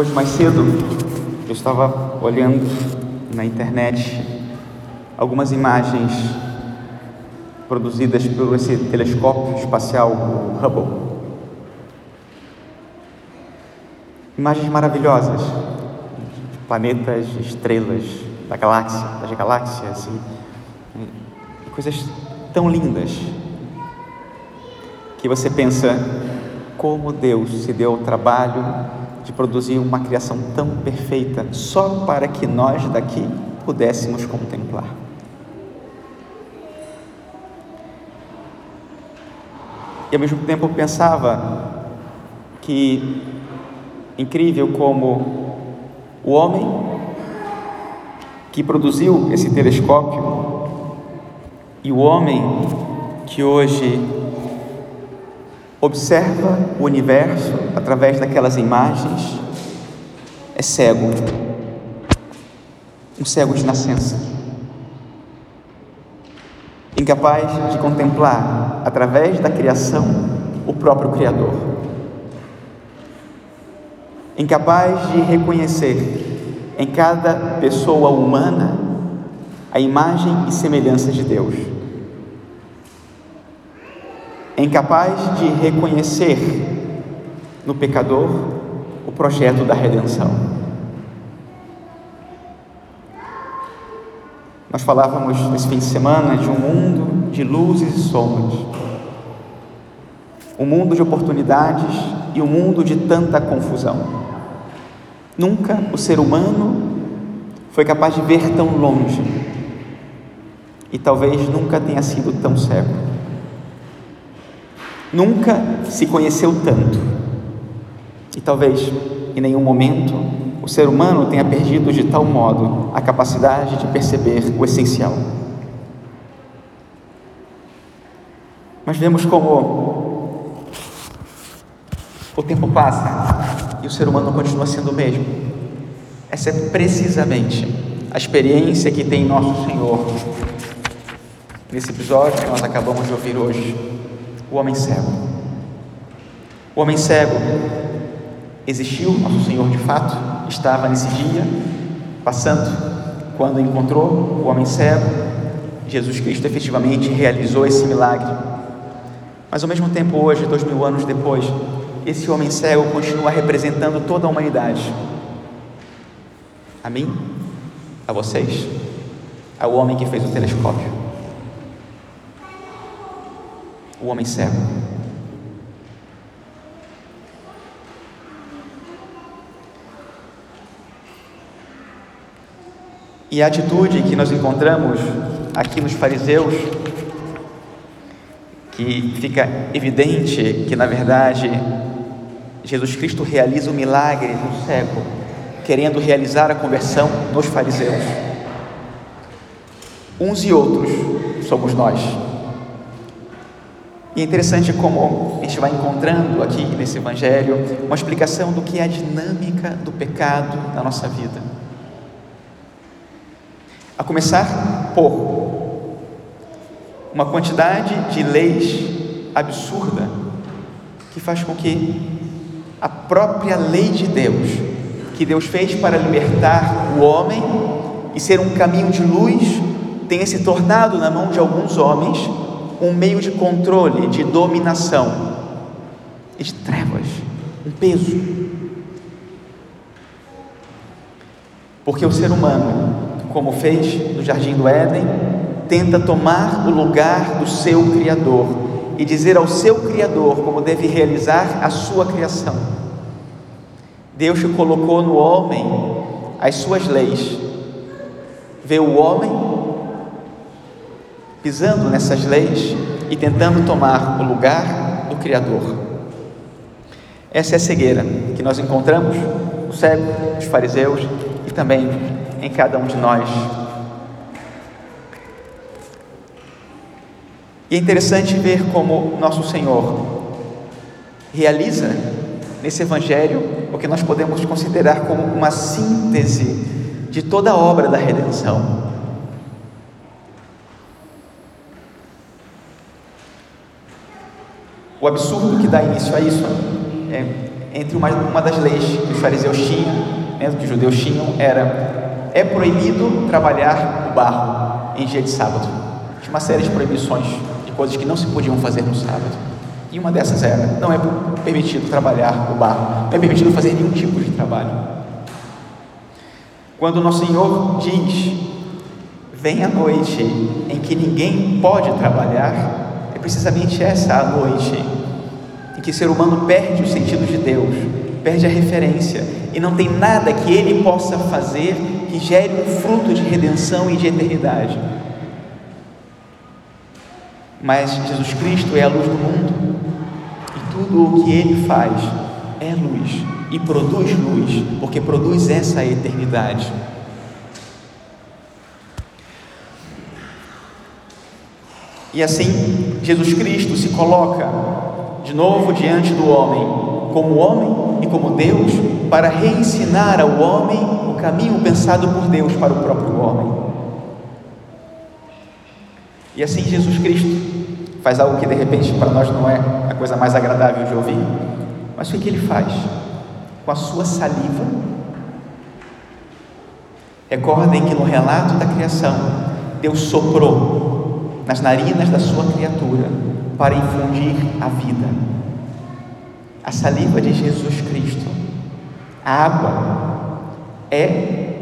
Hoje mais cedo eu estava olhando na internet algumas imagens produzidas por esse telescópio espacial Hubble. Imagens maravilhosas de planetas, estrelas, da galáxia, das galáxias e, e coisas tão lindas que você pensa como Deus se deu o trabalho de produzir uma criação tão perfeita só para que nós daqui pudéssemos contemplar. E ao mesmo tempo eu pensava que incrível como o homem que produziu esse telescópio e o homem que hoje observa o universo através daquelas imagens, é cego, um cego de nascença, incapaz de contemplar através da criação o próprio Criador, incapaz de reconhecer em cada pessoa humana a imagem e semelhança de Deus é incapaz de reconhecer no pecador o projeto da redenção. Nós falávamos nesse fim de semana de um mundo de luzes e sombras, um mundo de oportunidades e um mundo de tanta confusão. Nunca o ser humano foi capaz de ver tão longe e talvez nunca tenha sido tão cego. Nunca se conheceu tanto. E talvez em nenhum momento o ser humano tenha perdido de tal modo a capacidade de perceber o essencial. Mas vemos como o tempo passa e o ser humano continua sendo o mesmo. Essa é precisamente a experiência que tem nosso Senhor nesse episódio que nós acabamos de ouvir hoje o homem cego. O homem cego existiu, nosso Senhor de fato estava nesse dia, passando, quando encontrou o homem cego, Jesus Cristo efetivamente realizou esse milagre. Mas ao mesmo tempo, hoje, dois mil anos depois, esse homem cego continua representando toda a humanidade. A mim, a vocês, ao homem que fez o telescópio o homem cego. E a atitude que nós encontramos aqui nos fariseus, que fica evidente que na verdade Jesus Cristo realiza o milagre no cego, querendo realizar a conversão nos fariseus. Uns e outros somos nós. E é interessante como a gente vai encontrando aqui nesse Evangelho uma explicação do que é a dinâmica do pecado na nossa vida. A começar por uma quantidade de leis absurda que faz com que a própria lei de Deus, que Deus fez para libertar o homem e ser um caminho de luz, tenha se tornado na mão de alguns homens um meio de controle, de dominação e de trevas, um peso. Porque o ser humano, como fez no jardim do Éden, tenta tomar o lugar do seu Criador e dizer ao seu Criador como deve realizar a sua criação. Deus colocou no homem as suas leis, vê o homem pisando nessas leis e tentando tomar o lugar do Criador. Essa é a cegueira que nós encontramos no cego, dos fariseus e também em cada um de nós. E é interessante ver como nosso Senhor realiza nesse Evangelho o que nós podemos considerar como uma síntese de toda a obra da redenção. O absurdo que dá início a isso é, entre uma, uma das leis que os fariseus tinham, né, que os judeus tinham, era é proibido trabalhar o barro em dia de sábado. Tinha uma série de proibições de coisas que não se podiam fazer no sábado. E uma dessas era: não é permitido trabalhar o barro, não é permitido fazer nenhum tipo de trabalho. Quando o nosso Senhor diz: Vem a noite em que ninguém pode trabalhar, precisamente essa a noite em que o ser humano perde o sentido de Deus, perde a referência e não tem nada que ele possa fazer que gere um fruto de redenção e de eternidade. Mas Jesus Cristo é a luz do mundo e tudo o que ele faz é luz e produz luz, porque produz essa eternidade. E assim, Jesus Cristo se coloca de novo diante do homem, como homem e como Deus, para reensinar ao homem o caminho pensado por Deus para o próprio homem. E assim Jesus Cristo faz algo que de repente para nós não é a coisa mais agradável de ouvir, mas o que ele faz? Com a sua saliva. Recordem que no relato da criação, Deus soprou nas narinas da sua criatura para infundir a vida. A saliva de Jesus Cristo, a água, é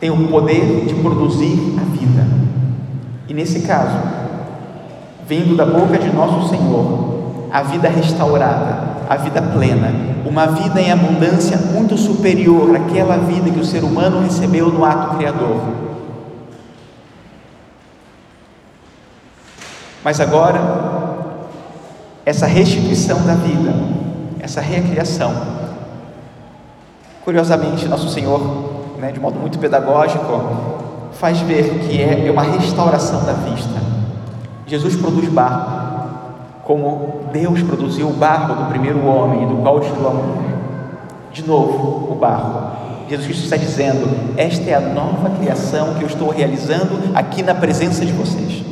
tem o poder de produzir a vida. E nesse caso, vindo da boca de nosso Senhor, a vida restaurada, a vida plena, uma vida em abundância muito superior àquela vida que o ser humano recebeu no ato criador. Mas agora, essa restituição da vida, essa recriação. Curiosamente, nosso Senhor, né, de modo muito pedagógico, faz ver que é uma restauração da vista. Jesus produz barro, como Deus produziu o barro do primeiro homem, do qual tirou de novo o barro. Jesus Cristo está dizendo: Esta é a nova criação que eu estou realizando aqui na presença de vocês.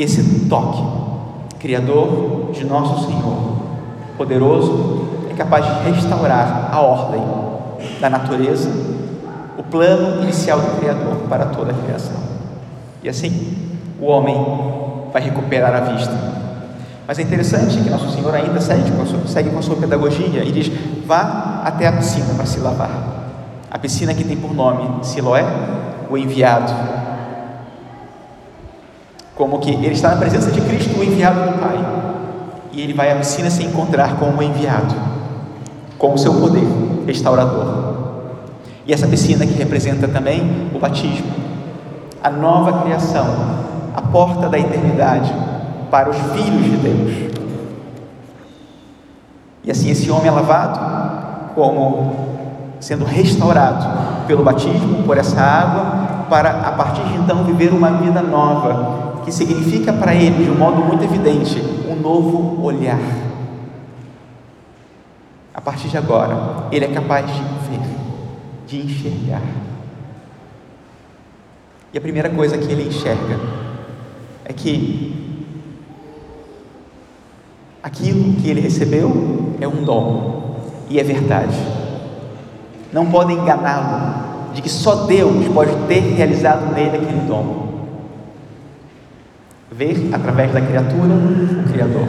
E esse toque, Criador de nosso Senhor, poderoso, é capaz de restaurar a ordem da natureza, o plano inicial do Criador para toda a criação. E assim, o homem vai recuperar a vista. Mas é interessante que Nosso Senhor ainda segue com a sua, segue com a sua pedagogia e diz: vá até a piscina para se lavar. A piscina que tem por nome Siloé, o enviado, como que ele está na presença de Cristo, o enviado do Pai, e ele vai à piscina se encontrar com o enviado, com o seu poder restaurador. E essa piscina que representa também o batismo, a nova criação, a porta da eternidade para os filhos de Deus. E assim esse homem é lavado como sendo restaurado pelo batismo, por essa água, para a partir de então viver uma vida nova, que significa para ele, de um modo muito evidente, um novo olhar. A partir de agora, ele é capaz de ver, de enxergar. E a primeira coisa que ele enxerga é que aquilo que ele recebeu é um dom e é verdade. Não podem enganá-lo de que só Deus pode ter realizado nele aquele dom ver através da criatura o Criador.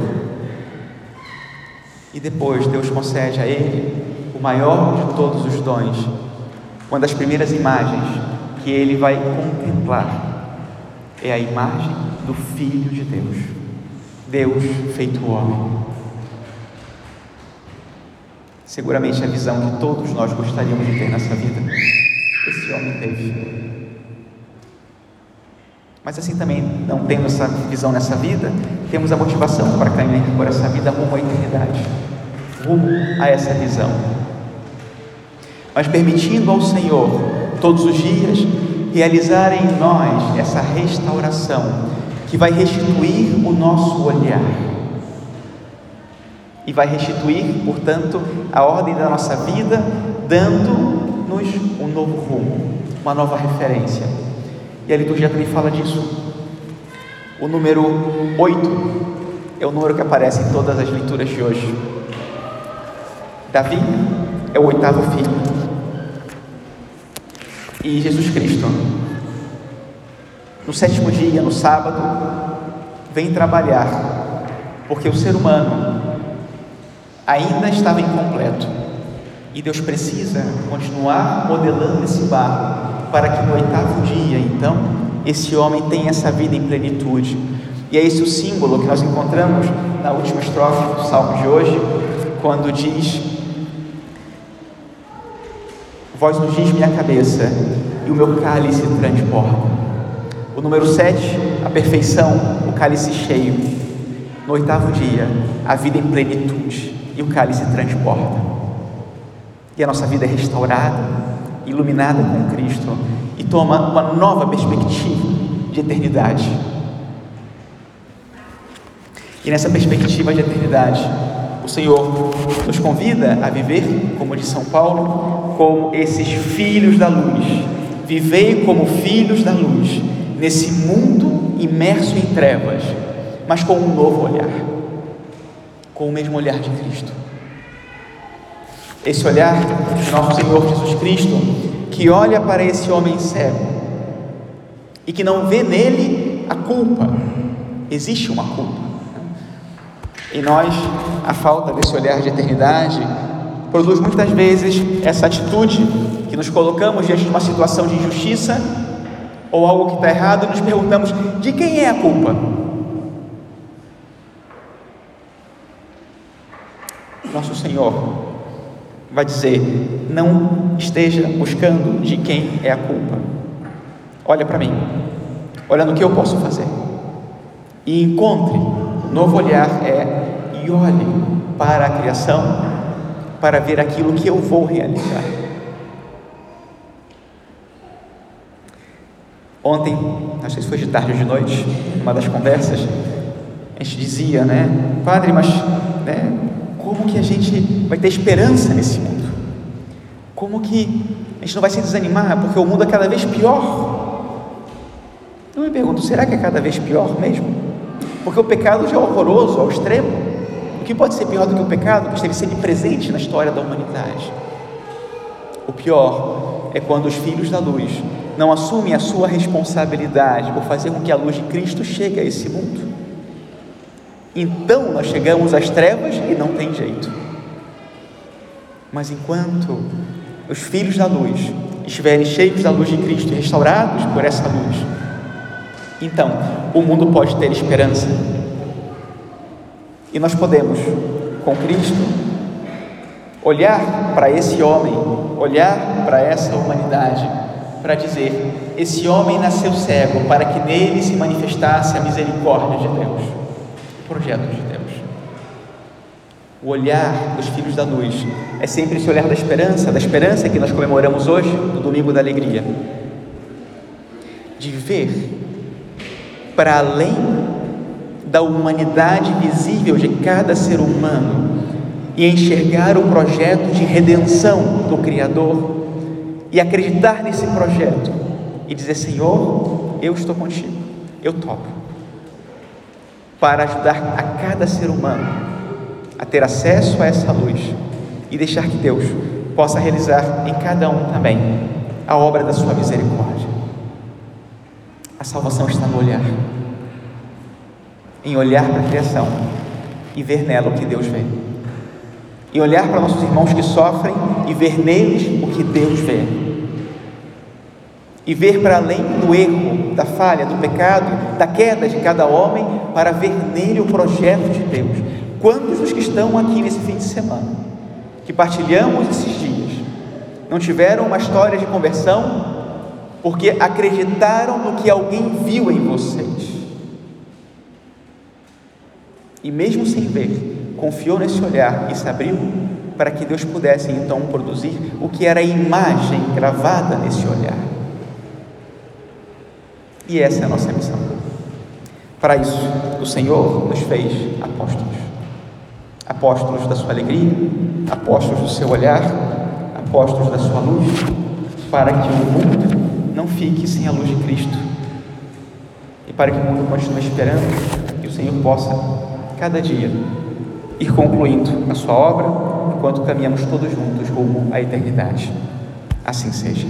E depois Deus concede a ele o maior de todos os dons, uma das primeiras imagens que ele vai contemplar é a imagem do Filho de Deus, Deus feito homem. Seguramente a visão que todos nós gostaríamos de ter nessa vida, esse homem teve. Mas assim também, não tendo essa visão nessa vida, temos a motivação para caminhar por essa vida rumo à eternidade, rumo a essa visão. Mas permitindo ao Senhor, todos os dias, realizar em nós essa restauração, que vai restituir o nosso olhar. E vai restituir, portanto, a ordem da nossa vida, dando-nos um novo rumo, uma nova referência e a liturgia também fala disso. O número 8 é o número que aparece em todas as leituras de hoje. Davi é o oitavo filho. E Jesus Cristo, no sétimo dia, no sábado, vem trabalhar, porque o ser humano ainda estava incompleto. E Deus precisa continuar modelando esse barro para que no oitavo dia, então, esse homem tenha essa vida em plenitude. E é esse o símbolo que nós encontramos na última estrofe do salmo de hoje, quando diz: Vós nos diz minha cabeça, e o meu cálice transborda. O número 7, a perfeição, o cálice cheio. No oitavo dia, a vida em plenitude, e o cálice transborda. E a nossa vida é restaurada, iluminada com Cristo, e toma uma nova perspectiva de eternidade. E nessa perspectiva de eternidade, o Senhor nos convida a viver, como diz São Paulo, como esses filhos da luz. Vivei como filhos da luz, nesse mundo imerso em trevas, mas com um novo olhar, com o mesmo olhar de Cristo. Esse olhar de nosso Senhor Jesus Cristo, que olha para esse homem cego e que não vê nele a culpa, existe uma culpa em nós, a falta desse olhar de eternidade produz muitas vezes essa atitude que nos colocamos diante de uma situação de injustiça ou algo que está errado e nos perguntamos: de quem é a culpa? Nosso Senhor vai dizer: não esteja buscando de quem é a culpa. Olha para mim, olha no que eu posso fazer e encontre. Novo olhar é e olhe para a criação para ver aquilo que eu vou realizar. Ontem, não sei se foi de tarde ou de noite, uma das conversas, a gente dizia, né, Padre, mas né, como que a gente vai ter esperança nesse mundo? Como que a gente não vai se desanimar porque o mundo é cada vez pior? Eu me pergunto, será que é cada vez pior mesmo? Porque o pecado já é horroroso ao extremo. O que pode ser pior do que o pecado? Que esteve sempre presente na história da humanidade. O pior é quando os filhos da luz não assumem a sua responsabilidade por fazer com que a luz de Cristo chegue a esse mundo. Então nós chegamos às trevas e não tem jeito. Mas enquanto os filhos da luz estiverem cheios da luz de Cristo e restaurados por essa luz, então o mundo pode ter esperança e nós podemos, com Cristo, olhar para esse homem, olhar para essa humanidade, para dizer: esse homem nasceu cego para que nele se manifestasse a misericórdia de Deus, projeto de Deus. O olhar dos filhos da luz é sempre esse olhar da esperança, da esperança que nós comemoramos hoje, no domingo da alegria, de ver para além da humanidade visível de cada ser humano e enxergar o projeto de redenção do Criador e acreditar nesse projeto e dizer: Senhor, eu estou contigo, eu topo, para ajudar a cada ser humano a ter acesso a essa luz e deixar que Deus possa realizar em cada um também a obra da sua misericórdia. A salvação está no olhar em olhar para a criação e ver nela o que Deus vê. E olhar para nossos irmãos que sofrem e ver neles o que Deus vê. E ver para além do erro, da falha, do pecado, da queda de cada homem, para ver nele o projeto de Deus. Quantos dos que estão aqui nesse fim de semana, que partilhamos esses dias, não tiveram uma história de conversão porque acreditaram no que alguém viu em vocês? E mesmo sem ver, confiou nesse olhar e se abriu para que Deus pudesse então produzir o que era a imagem gravada nesse olhar. E essa é a nossa missão. Para isso, o Senhor nos fez apóstolos. Apóstolos da sua alegria, apóstolos do seu olhar, apóstolos da sua luz, para que o mundo não fique sem a luz de Cristo. E para que o mundo continue esperando que o Senhor possa cada dia, ir concluindo a Sua obra enquanto caminhamos todos juntos rumo à eternidade. Assim seja.